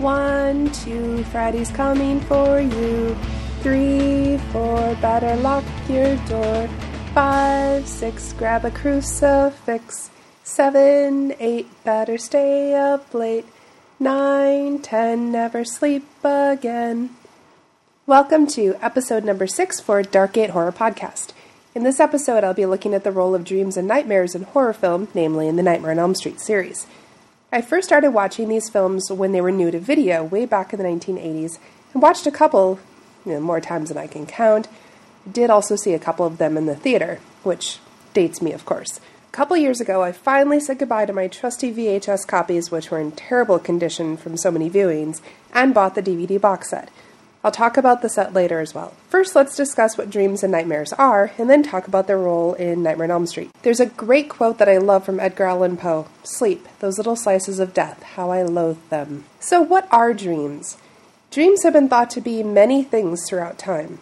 One, two, Freddy's coming for you. Three, four, better lock your door. Five, six, grab a crucifix. Seven, eight, better stay up late. Nine, ten, never sleep again. Welcome to episode number six for Dark Gate Horror Podcast. In this episode, I'll be looking at the role of dreams and nightmares in horror film, namely in the Nightmare on Elm Street series. I first started watching these films when they were new to video, way back in the 1980s, and watched a couple, you know, more times than I can count. Did also see a couple of them in the theater, which dates me, of course. A couple years ago, I finally said goodbye to my trusty VHS copies, which were in terrible condition from so many viewings, and bought the DVD box set. I'll talk about the set later as well. First, let's discuss what dreams and nightmares are, and then talk about their role in Nightmare on Elm Street. There's a great quote that I love from Edgar Allan Poe Sleep, those little slices of death, how I loathe them. So, what are dreams? Dreams have been thought to be many things throughout time.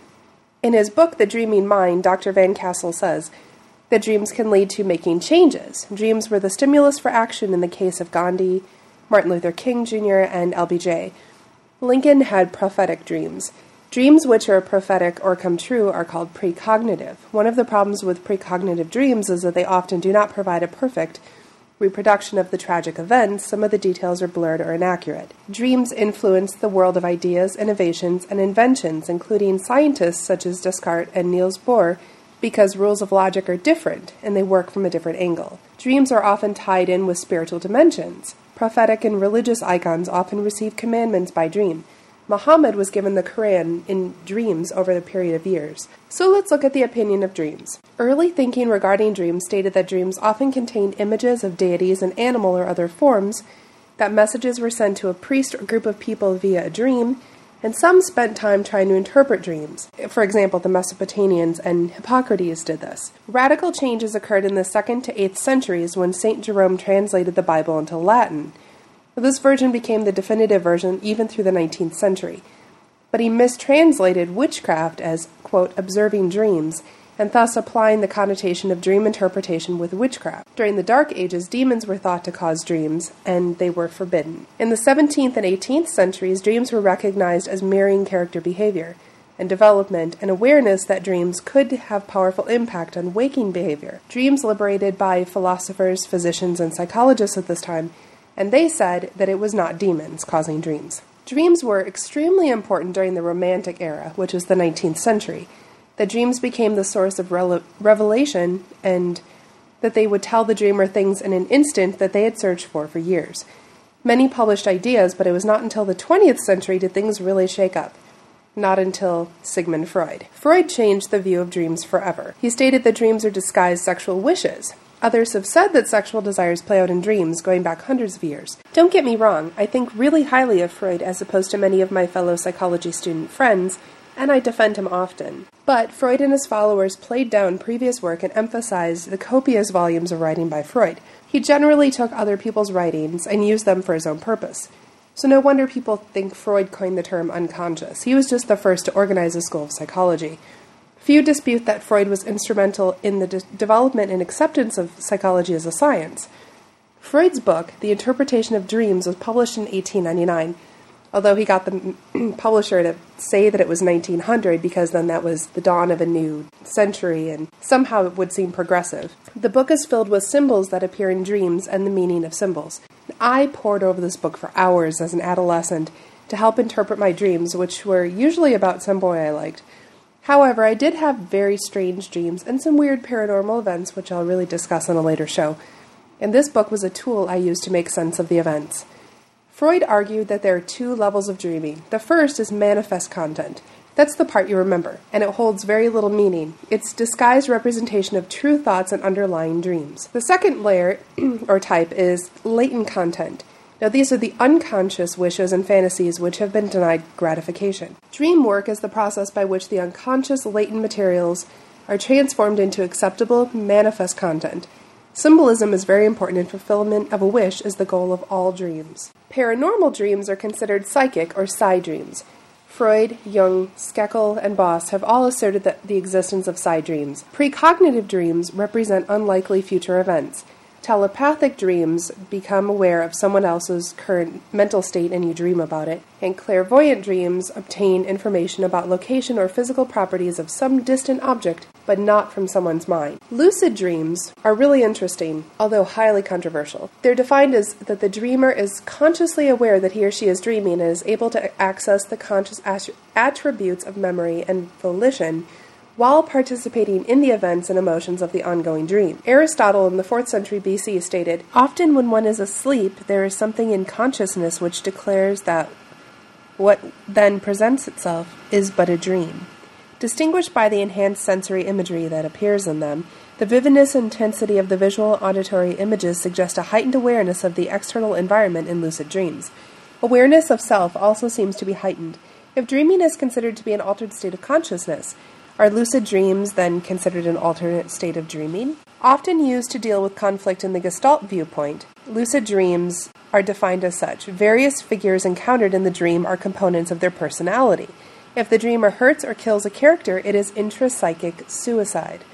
In his book, The Dreaming Mind, Dr. Van Cassel says that dreams can lead to making changes. Dreams were the stimulus for action in the case of Gandhi, Martin Luther King Jr., and LBJ. Lincoln had prophetic dreams. Dreams which are prophetic or come true are called precognitive. One of the problems with precognitive dreams is that they often do not provide a perfect reproduction of the tragic events, some of the details are blurred or inaccurate. Dreams influence the world of ideas, innovations, and inventions, including scientists such as Descartes and Niels Bohr, because rules of logic are different and they work from a different angle. Dreams are often tied in with spiritual dimensions. Prophetic and religious icons often receive commandments by dream. Muhammad was given the Quran in dreams over the period of years. So let's look at the opinion of dreams. Early thinking regarding dreams stated that dreams often contained images of deities in animal or other forms, that messages were sent to a priest or group of people via a dream, and some spent time trying to interpret dreams. For example, the Mesopotamians and Hippocrates did this. Radical changes occurred in the 2nd to 8th centuries when St. Jerome translated the Bible into Latin. This version became the definitive version even through the 19th century. But he mistranslated witchcraft as, quote, observing dreams and thus applying the connotation of dream interpretation with witchcraft. During the Dark Ages, demons were thought to cause dreams, and they were forbidden. In the 17th and 18th centuries, dreams were recognized as mirroring character behavior and development and awareness that dreams could have powerful impact on waking behavior. Dreams liberated by philosophers, physicians, and psychologists at this time, and they said that it was not demons causing dreams. Dreams were extremely important during the Romantic era, which was the 19th century that dreams became the source of rele- revelation and that they would tell the dreamer things in an instant that they had searched for for years. Many published ideas, but it was not until the 20th century did things really shake up. Not until Sigmund Freud. Freud changed the view of dreams forever. He stated that dreams are disguised sexual wishes. Others have said that sexual desires play out in dreams, going back hundreds of years. Don't get me wrong, I think really highly of Freud as opposed to many of my fellow psychology student friends, and I defend him often. But Freud and his followers played down previous work and emphasized the copious volumes of writing by Freud. He generally took other people's writings and used them for his own purpose. So no wonder people think Freud coined the term unconscious. He was just the first to organize a school of psychology. Few dispute that Freud was instrumental in the de- development and acceptance of psychology as a science. Freud's book, The Interpretation of Dreams, was published in 1899 although he got the publisher to say that it was 1900 because then that was the dawn of a new century and somehow it would seem progressive. The book is filled with symbols that appear in dreams and the meaning of symbols. I pored over this book for hours as an adolescent to help interpret my dreams, which were usually about some boy I liked. However, I did have very strange dreams and some weird paranormal events, which I'll really discuss on a later show. And this book was a tool I used to make sense of the events. Freud argued that there are two levels of dreaming. The first is manifest content. That's the part you remember, and it holds very little meaning. It's disguised representation of true thoughts and underlying dreams. The second layer, or type, is latent content. Now, these are the unconscious wishes and fantasies which have been denied gratification. Dream work is the process by which the unconscious latent materials are transformed into acceptable, manifest content. Symbolism is very important in fulfillment of a wish as the goal of all dreams. Paranormal dreams are considered psychic or psi dreams. Freud, Jung, Stekel, and Boss have all asserted that the existence of psi dreams. Precognitive dreams represent unlikely future events. Telepathic dreams become aware of someone else's current mental state and you dream about it. And clairvoyant dreams obtain information about location or physical properties of some distant object, but not from someone's mind. Lucid dreams are really interesting, although highly controversial. They're defined as that the dreamer is consciously aware that he or she is dreaming and is able to access the conscious attributes of memory and volition while participating in the events and emotions of the ongoing dream. Aristotle in the 4th century BC stated Often when one is asleep, there is something in consciousness which declares that what then presents itself is but a dream. Distinguished by the enhanced sensory imagery that appears in them, the vividness and intensity of the visual auditory images suggest a heightened awareness of the external environment in lucid dreams. Awareness of self also seems to be heightened. If dreaming is considered to be an altered state of consciousness, are lucid dreams then considered an alternate state of dreaming? Often used to deal with conflict in the Gestalt viewpoint, lucid dreams are defined as such. Various figures encountered in the dream are components of their personality. If the dreamer hurts or kills a character, it is intrapsychic suicide.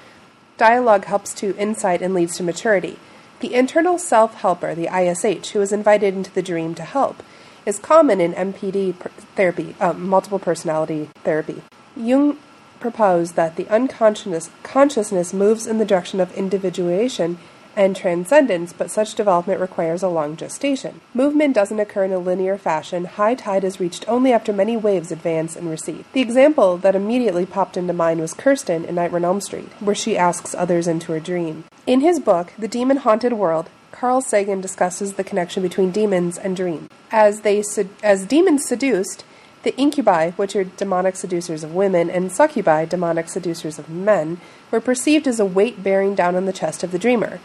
Dialogue helps to insight and leads to maturity. The internal self helper, the ISH, who is invited into the dream to help, is common in MPD therapy, uh, multiple personality therapy. Jung proposed that the unconscious consciousness moves in the direction of individuation and transcendence, but such development requires a long gestation. Movement doesn't occur in a linear fashion. High tide is reached only after many waves advance and recede. The example that immediately popped into mind was Kirsten in Nightmare Elm Street, where she asks others into her dream. In his book, The Demon Haunted World, Carl Sagan discusses the connection between demons and dreams. As they as demons seduced, the incubi, which are demonic seducers of women, and succubi, demonic seducers of men, were perceived as a weight bearing down on the chest of the dreamer.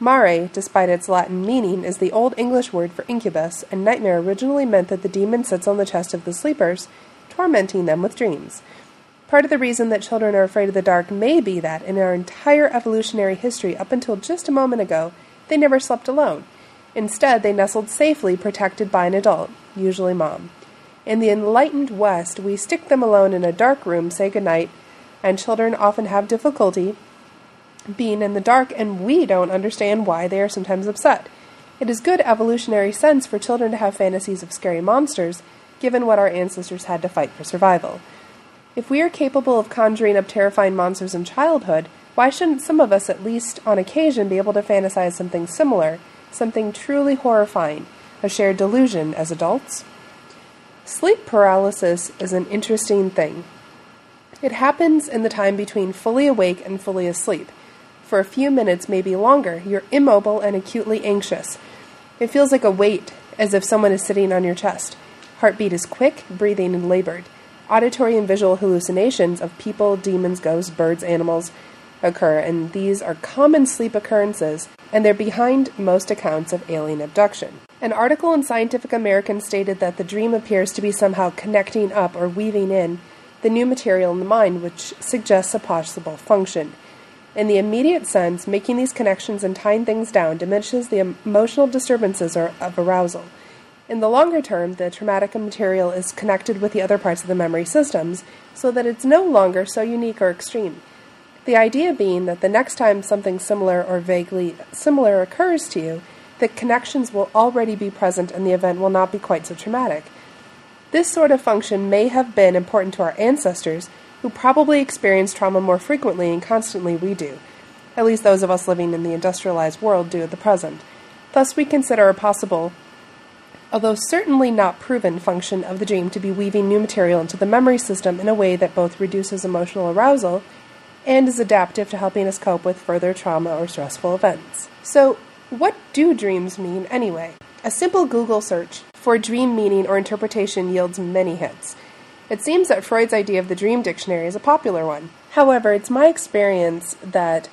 Mare, despite its Latin meaning, is the Old English word for incubus, and nightmare originally meant that the demon sits on the chest of the sleepers, tormenting them with dreams. Part of the reason that children are afraid of the dark may be that in our entire evolutionary history, up until just a moment ago, they never slept alone. Instead, they nestled safely, protected by an adult, usually mom. In the enlightened West, we stick them alone in a dark room, say goodnight, and children often have difficulty being in the dark, and we don't understand why they are sometimes upset. It is good evolutionary sense for children to have fantasies of scary monsters, given what our ancestors had to fight for survival. If we are capable of conjuring up terrifying monsters in childhood, why shouldn't some of us, at least on occasion, be able to fantasize something similar, something truly horrifying, a shared delusion as adults? Sleep paralysis is an interesting thing. It happens in the time between fully awake and fully asleep. For a few minutes, maybe longer, you're immobile and acutely anxious. It feels like a weight, as if someone is sitting on your chest. Heartbeat is quick, breathing and labored. Auditory and visual hallucinations of people, demons, ghosts, birds, animals occur, and these are common sleep occurrences, and they're behind most accounts of alien abduction. An article in Scientific American stated that the dream appears to be somehow connecting up or weaving in the new material in the mind, which suggests a possible function. In the immediate sense, making these connections and tying things down diminishes the emotional disturbances or, of arousal. In the longer term, the traumatic material is connected with the other parts of the memory systems so that it's no longer so unique or extreme. The idea being that the next time something similar or vaguely similar occurs to you, the connections will already be present and the event will not be quite so traumatic. This sort of function may have been important to our ancestors, who probably experienced trauma more frequently and constantly we do. At least those of us living in the industrialized world do at the present. Thus, we consider a possible, although certainly not proven, function of the dream to be weaving new material into the memory system in a way that both reduces emotional arousal and is adaptive to helping us cope with further trauma or stressful events. So, what do dreams mean anyway? A simple Google search for dream meaning or interpretation yields many hits. It seems that Freud's idea of the dream dictionary is a popular one. However, it's my experience that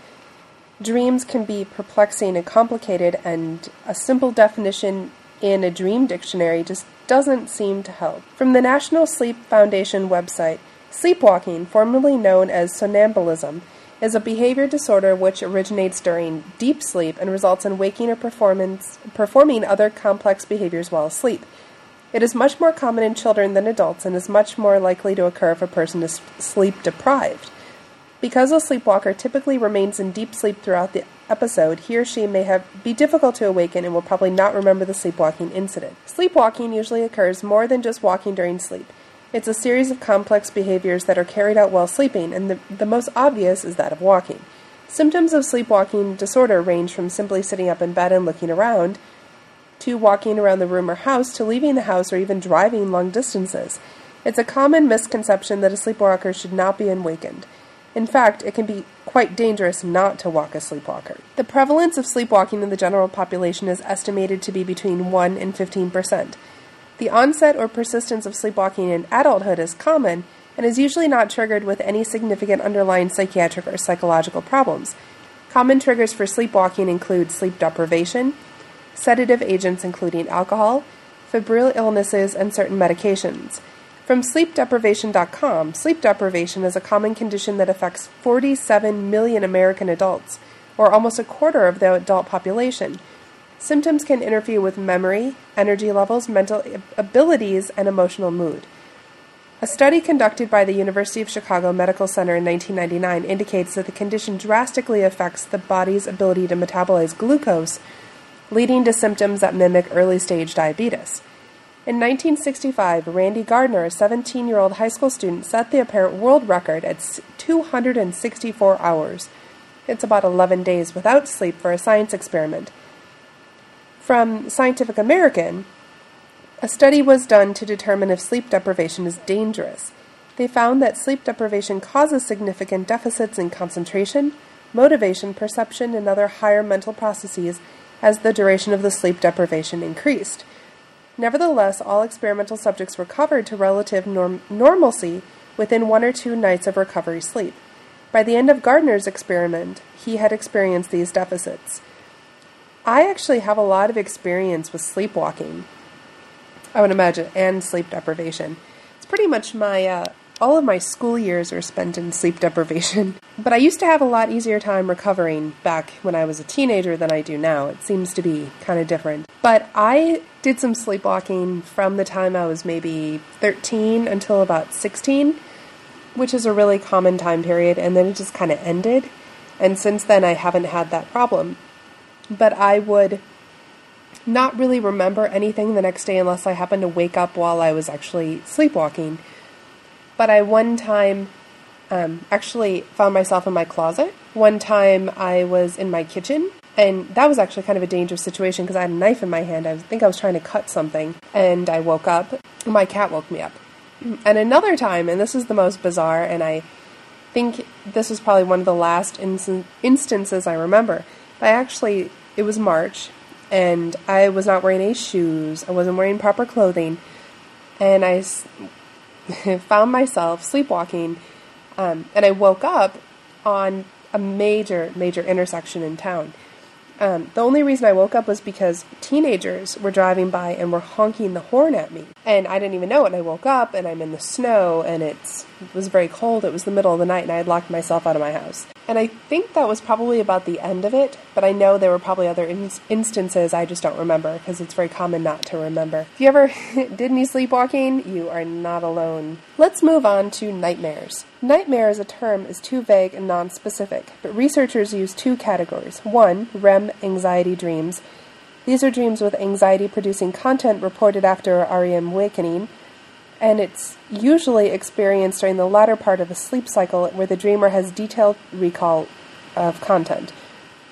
dreams can be perplexing and complicated, and a simple definition in a dream dictionary just doesn't seem to help. From the National Sleep Foundation website, sleepwalking, formerly known as somnambulism, is a behavior disorder which originates during deep sleep and results in waking or performing other complex behaviors while asleep. It is much more common in children than adults and is much more likely to occur if a person is sleep deprived. Because a sleepwalker typically remains in deep sleep throughout the episode, he or she may have be difficult to awaken and will probably not remember the sleepwalking incident. Sleepwalking usually occurs more than just walking during sleep. It's a series of complex behaviors that are carried out while sleeping, and the, the most obvious is that of walking. Symptoms of sleepwalking disorder range from simply sitting up in bed and looking around, to walking around the room or house, to leaving the house or even driving long distances. It's a common misconception that a sleepwalker should not be awakened. In fact, it can be quite dangerous not to walk a sleepwalker. The prevalence of sleepwalking in the general population is estimated to be between 1 and 15 percent. The onset or persistence of sleepwalking in adulthood is common and is usually not triggered with any significant underlying psychiatric or psychological problems. Common triggers for sleepwalking include sleep deprivation, sedative agents including alcohol, febrile illnesses, and certain medications. From sleepdeprivation.com, sleep deprivation is a common condition that affects 47 million American adults, or almost a quarter of the adult population. Symptoms can interfere with memory, energy levels, mental abilities, and emotional mood. A study conducted by the University of Chicago Medical Center in 1999 indicates that the condition drastically affects the body's ability to metabolize glucose, leading to symptoms that mimic early stage diabetes. In 1965, Randy Gardner, a 17 year old high school student, set the apparent world record at 264 hours. It's about 11 days without sleep for a science experiment. From Scientific American, a study was done to determine if sleep deprivation is dangerous. They found that sleep deprivation causes significant deficits in concentration, motivation, perception, and other higher mental processes as the duration of the sleep deprivation increased. Nevertheless, all experimental subjects recovered to relative norm- normalcy within one or two nights of recovery sleep. By the end of Gardner's experiment, he had experienced these deficits. I actually have a lot of experience with sleepwalking, I would imagine, and sleep deprivation. It's pretty much my uh, all of my school years are spent in sleep deprivation. But I used to have a lot easier time recovering back when I was a teenager than I do now. It seems to be kind of different. But I did some sleepwalking from the time I was maybe 13 until about 16, which is a really common time period, and then it just kind of ended. And since then, I haven't had that problem. But I would not really remember anything the next day unless I happened to wake up while I was actually sleepwalking but I one time um, actually found myself in my closet. One time I was in my kitchen, and that was actually kind of a dangerous situation because I had a knife in my hand. I think I was trying to cut something, and I woke up. My cat woke me up. And another time, and this is the most bizarre, and I think this was probably one of the last instances I remember. I actually, it was March, and I was not wearing any shoes. I wasn't wearing proper clothing, and I found myself sleepwalking, um, and I woke up on a major, major intersection in town. Um, the only reason I woke up was because teenagers were driving by and were honking the horn at me. And I didn't even know it. And I woke up and I'm in the snow and it was very cold. It was the middle of the night and I had locked myself out of my house. And I think that was probably about the end of it, but I know there were probably other in- instances I just don't remember because it's very common not to remember. If you ever did any sleepwalking, you are not alone. Let's move on to nightmares. Nightmare as a term is too vague and non-specific, but researchers use two categories. One, REM anxiety dreams. These are dreams with anxiety producing content reported after REM awakening, and it's usually experienced during the latter part of a sleep cycle where the dreamer has detailed recall of content.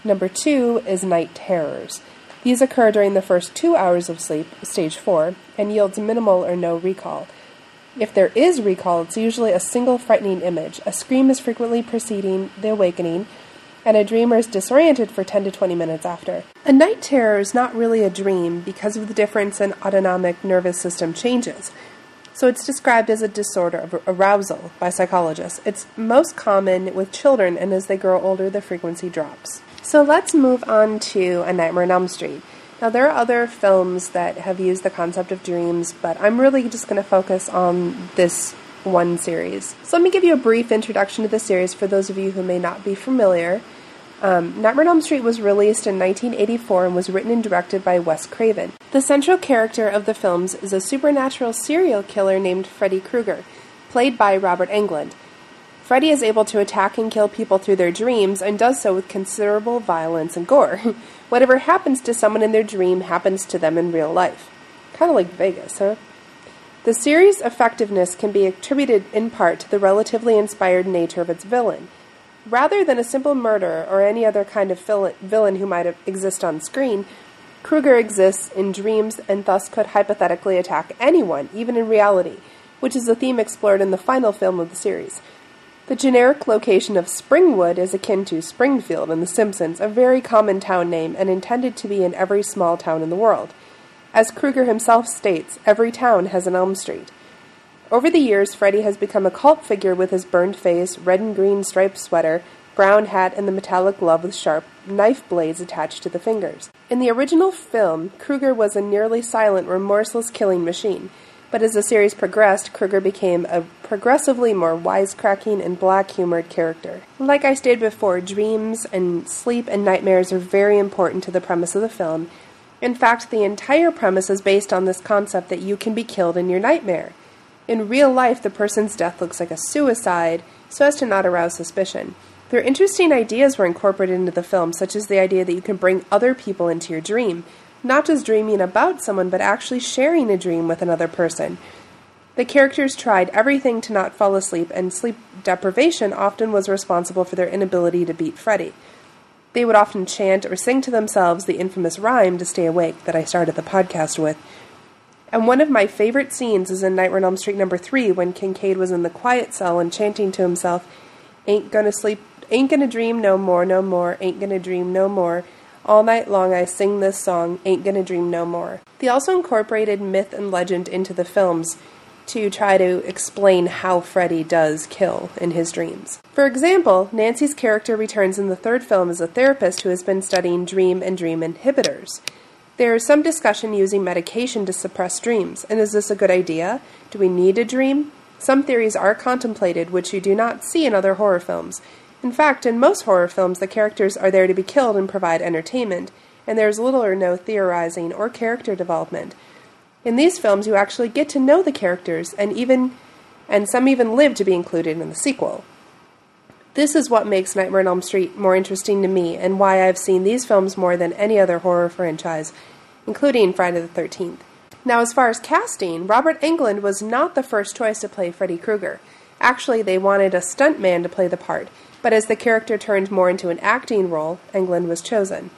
Number two is night terrors. These occur during the first two hours of sleep, stage four, and yields minimal or no recall. If there is recall, it's usually a single frightening image. A scream is frequently preceding the awakening, and a dreamer is disoriented for 10 to 20 minutes after. A night terror is not really a dream because of the difference in autonomic nervous system changes. So it's described as a disorder of arousal by psychologists. It's most common with children, and as they grow older, the frequency drops. So let's move on to A Nightmare on Elm Street. Now, there are other films that have used the concept of dreams, but I'm really just going to focus on this one series. So, let me give you a brief introduction to the series for those of you who may not be familiar. Um, Nightmare on Elm Street was released in 1984 and was written and directed by Wes Craven. The central character of the films is a supernatural serial killer named Freddy Krueger, played by Robert Englund. Freddy is able to attack and kill people through their dreams and does so with considerable violence and gore. Whatever happens to someone in their dream happens to them in real life. Kind of like Vegas, huh? The series' effectiveness can be attributed in part to the relatively inspired nature of its villain. Rather than a simple murderer or any other kind of villain who might exist on screen, Krueger exists in dreams and thus could hypothetically attack anyone, even in reality, which is a theme explored in the final film of the series. The generic location of Springwood is akin to Springfield in The Simpsons, a very common town name and intended to be in every small town in the world. As Krueger himself states, every town has an Elm Street. Over the years, Freddy has become a cult figure with his burned face, red and green striped sweater, brown hat, and the metallic glove with sharp knife blades attached to the fingers. In the original film, Krueger was a nearly silent, remorseless killing machine, but as the series progressed, Krueger became a progressively more wisecracking and black humored character. Like I stated before, dreams and sleep and nightmares are very important to the premise of the film. In fact, the entire premise is based on this concept that you can be killed in your nightmare. In real life, the person's death looks like a suicide so as to not arouse suspicion. Their interesting ideas were incorporated into the film, such as the idea that you can bring other people into your dream, not just dreaming about someone, but actually sharing a dream with another person. The characters tried everything to not fall asleep, and sleep deprivation often was responsible for their inability to beat Freddy. They would often chant or sing to themselves the infamous rhyme to stay awake that I started the podcast with, and one of my favorite scenes is in Nightmare on Elm Street number three when Kincaid was in the quiet cell and chanting to himself, Ain't gonna sleep, ain't gonna dream no more, no more, ain't gonna dream no more. All night long I sing this song, Ain't Gonna Dream No More. They also incorporated myth and legend into the films to try to explain how Freddy does kill in his dreams. For example, Nancy's character returns in the third film as a therapist who has been studying dream and dream inhibitors. There is some discussion using medication to suppress dreams, and is this a good idea? Do we need a dream? Some theories are contemplated which you do not see in other horror films. In fact, in most horror films, the characters are there to be killed and provide entertainment, and there is little or no theorizing or character development. In these films, you actually get to know the characters, and even and some even live to be included in the sequel. This is what makes Nightmare on Elm Street more interesting to me and why I've seen these films more than any other horror franchise, including Friday the 13th. Now, as far as casting, Robert Englund was not the first choice to play Freddy Krueger. Actually, they wanted a stuntman to play the part, but as the character turned more into an acting role, Englund was chosen.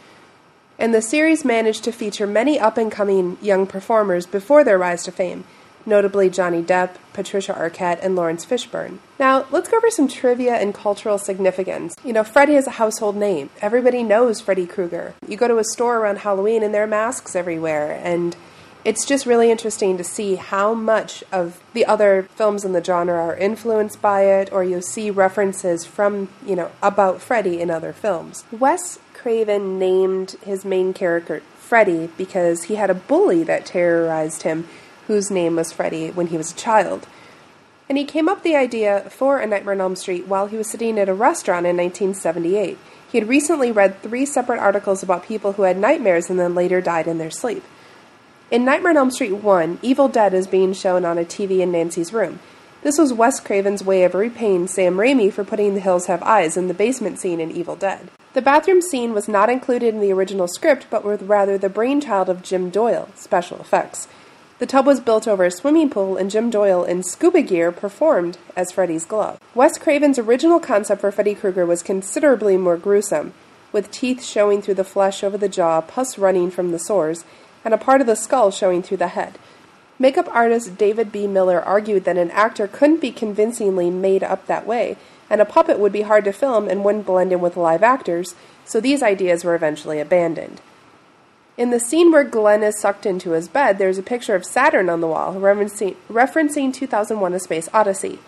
And the series managed to feature many up and coming young performers before their rise to fame, notably Johnny Depp, Patricia Arquette, and Laurence Fishburne. Now, let's go over some trivia and cultural significance. You know, Freddy is a household name. Everybody knows Freddy Krueger. You go to a store around Halloween and there are masks everywhere, and it's just really interesting to see how much of the other films in the genre are influenced by it, or you'll see references from, you know, about Freddy in other films. Wes Craven named his main character Freddy because he had a bully that terrorized him whose name was Freddy when he was a child. And he came up the idea for A Nightmare on Elm Street while he was sitting at a restaurant in 1978. He had recently read three separate articles about people who had nightmares and then later died in their sleep. In Nightmare on Elm Street 1, Evil Dead is being shown on a TV in Nancy's room. This was Wes Craven's way of repaying Sam Raimi for putting The Hills Have Eyes in the basement scene in Evil Dead. The bathroom scene was not included in the original script, but was rather the brainchild of Jim Doyle, special effects. The tub was built over a swimming pool, and Jim Doyle, in scuba gear, performed as Freddy's glove. Wes Craven's original concept for Freddy Krueger was considerably more gruesome, with teeth showing through the flesh over the jaw, pus running from the sores, and a part of the skull showing through the head. Makeup artist David B. Miller argued that an actor couldn't be convincingly made up that way, and a puppet would be hard to film and wouldn't blend in with live actors, so these ideas were eventually abandoned. In the scene where Glenn is sucked into his bed, there's a picture of Saturn on the wall, referencing, referencing 2001 A Space Odyssey.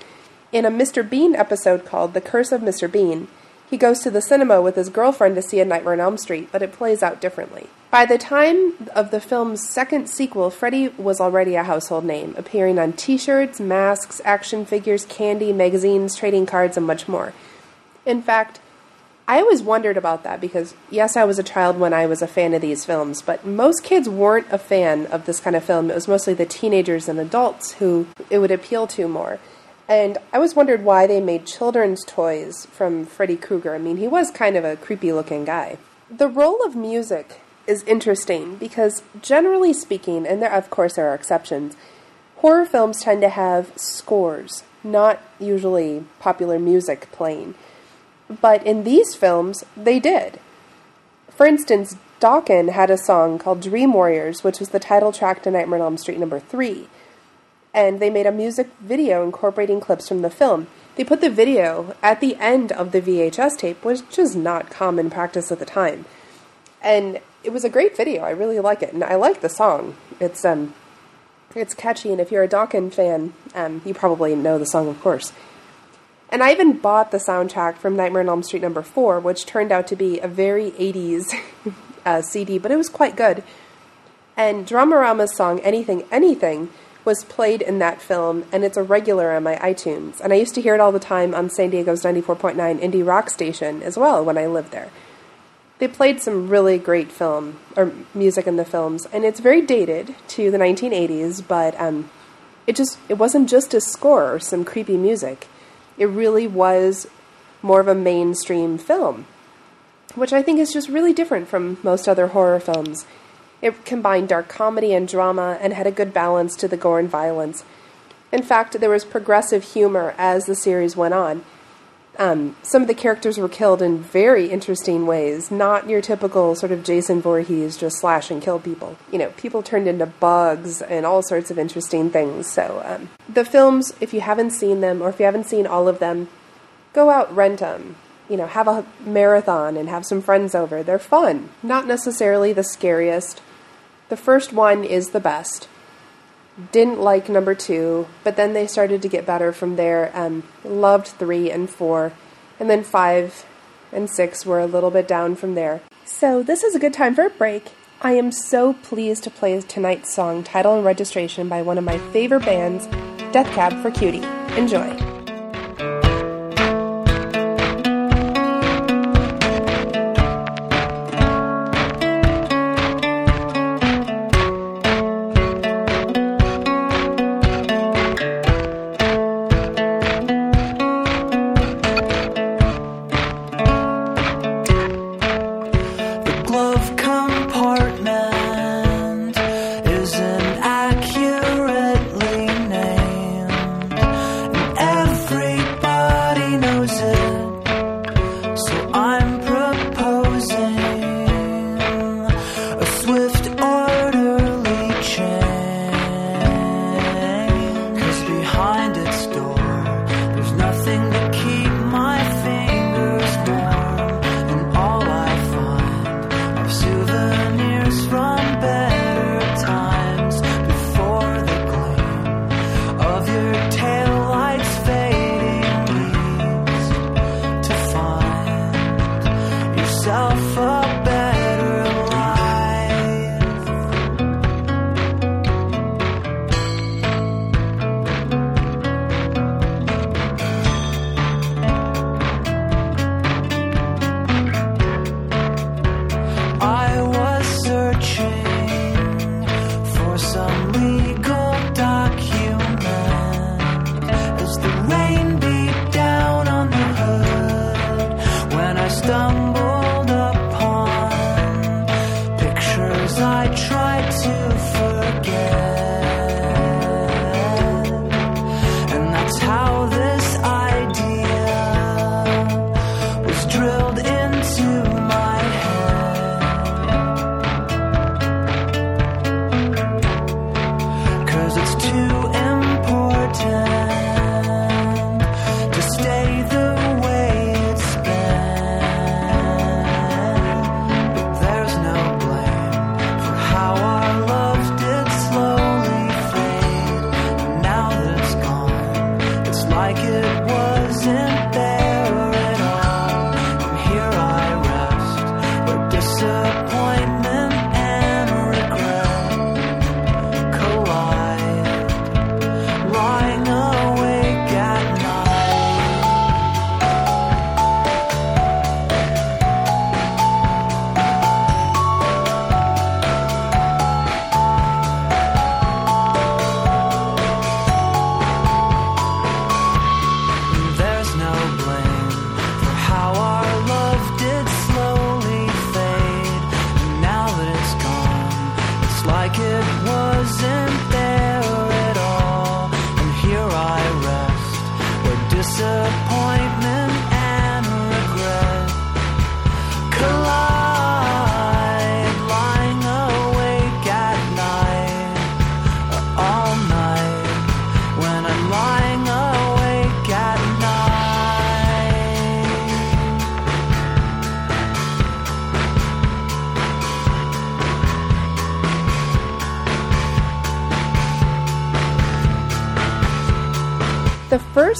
In a Mr. Bean episode called The Curse of Mr. Bean, he goes to the cinema with his girlfriend to see A Nightmare on Elm Street, but it plays out differently. By the time of the film's second sequel, Freddy was already a household name, appearing on t shirts, masks, action figures, candy, magazines, trading cards, and much more. In fact, I always wondered about that because, yes, I was a child when I was a fan of these films, but most kids weren't a fan of this kind of film. It was mostly the teenagers and adults who it would appeal to more. And I always wondered why they made children's toys from Freddy Krueger. I mean, he was kind of a creepy looking guy. The role of music is interesting because, generally speaking, and there, of course there are exceptions, horror films tend to have scores, not usually popular music playing. But in these films, they did. For instance, Dokken had a song called Dream Warriors, which was the title track to Nightmare on Elm Street number 3 and they made a music video incorporating clips from the film. They put the video at the end of the VHS tape, which is not common practice at the time. And it was a great video. I really like it, and I like the song. It's um, it's catchy, and if you're a Dokken fan, um, you probably know the song, of course. And I even bought the soundtrack from Nightmare on Elm Street number four, which turned out to be a very 80s uh, CD, but it was quite good. And Dramarama's song "Anything Anything" was played in that film, and it's a regular on my iTunes. And I used to hear it all the time on San Diego's 94.9 indie rock station as well when I lived there. They played some really great film or music in the films, and it's very dated to the 1980s, but um, it just it wasn't just a score or some creepy music. It really was more of a mainstream film, which I think is just really different from most other horror films. It combined dark comedy and drama and had a good balance to the gore and violence. In fact, there was progressive humor as the series went on. Um, some of the characters were killed in very interesting ways, not your typical sort of Jason Voorhees just slash and kill people. You know, people turned into bugs and all sorts of interesting things. So, um, the films, if you haven't seen them or if you haven't seen all of them, go out, rent them. You know, have a marathon and have some friends over. They're fun. Not necessarily the scariest the first one is the best. Didn't like number two, but then they started to get better from there. Um, loved three and four, and then five and six were a little bit down from there. So this is a good time for a break. I am so pleased to play tonight's song, title and registration, by one of my favorite bands, Death Cab for Cutie. Enjoy.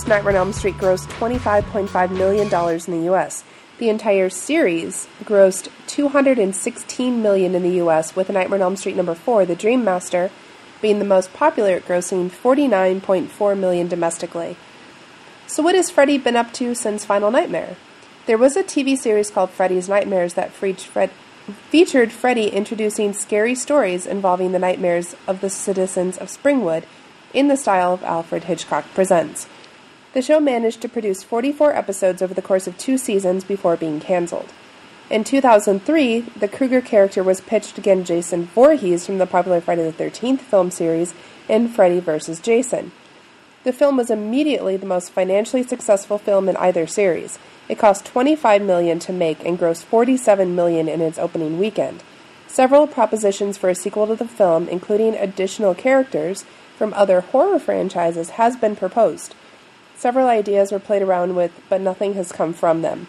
Nightmare on Elm Street grossed $25.5 million in the US. The entire series grossed 216 million in the US, with Nightmare on Elm Street number 4, The Dream Master, being the most popular grossing 49.4 million domestically. So, what has Freddy been up to since Final Nightmare? There was a TV series called Freddy's Nightmares that Fred- featured Freddy introducing scary stories involving the nightmares of the citizens of Springwood in the style of Alfred Hitchcock Presents. The show managed to produce 44 episodes over the course of two seasons before being cancelled. In 2003, the Krueger character was pitched again Jason Voorhees from the popular Friday the 13th film series in Freddy vs. Jason. The film was immediately the most financially successful film in either series. It cost 25 million to make and grossed 47 million in its opening weekend. Several propositions for a sequel to the film, including additional characters from other horror franchises, has been proposed. Several ideas were played around with, but nothing has come from them.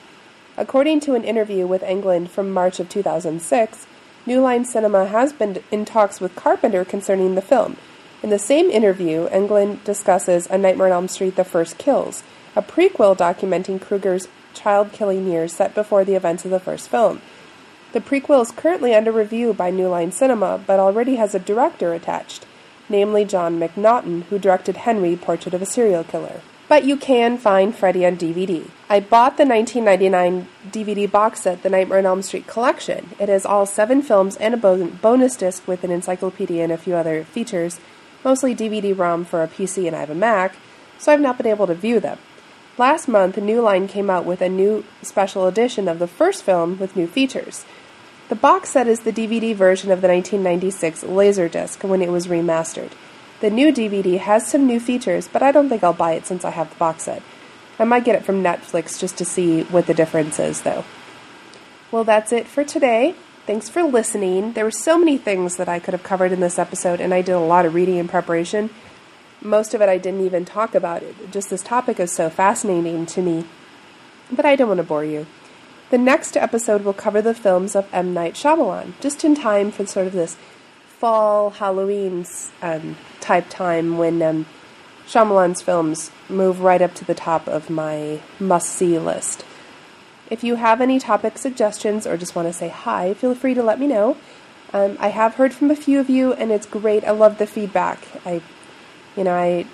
According to an interview with Englund from March of 2006, New Line Cinema has been in talks with Carpenter concerning the film. In the same interview, Englund discusses A Nightmare on Elm Street The First Kills, a prequel documenting Krueger's child killing years set before the events of the first film. The prequel is currently under review by New Line Cinema, but already has a director attached, namely John McNaughton, who directed Henry, Portrait of a Serial Killer. But you can find Freddy on DVD. I bought the 1999 DVD box set, The Nightmare on Elm Street Collection. It has all seven films and a bonus disc with an encyclopedia and a few other features, mostly DVD ROM for a PC and I have a Mac, so I've not been able to view them. Last month, New Line came out with a new special edition of the first film with new features. The box set is the DVD version of the 1996 Laserdisc when it was remastered. The new DVD has some new features, but I don't think I'll buy it since I have the box set. I might get it from Netflix just to see what the difference is, though. Well, that's it for today. Thanks for listening. There were so many things that I could have covered in this episode, and I did a lot of reading in preparation. Most of it I didn't even talk about. It just this topic is so fascinating to me. But I don't want to bore you. The next episode will cover the films of M. Night Shyamalan, just in time for sort of this fall Halloween um, type time when um, Shyamalan's films move right up to the top of my must see list. If you have any topic suggestions or just want to say hi, feel free to let me know. Um, I have heard from a few of you, and it's great. I love the feedback. I, you know, I,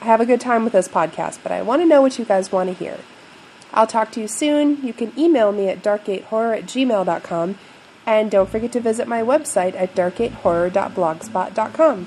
I have a good time with this podcast, but I want to know what you guys want to hear. I'll talk to you soon. You can email me at darkgatehorror at gmail.com, and don't forget to visit my website at darkgatehorror.blogspot.com.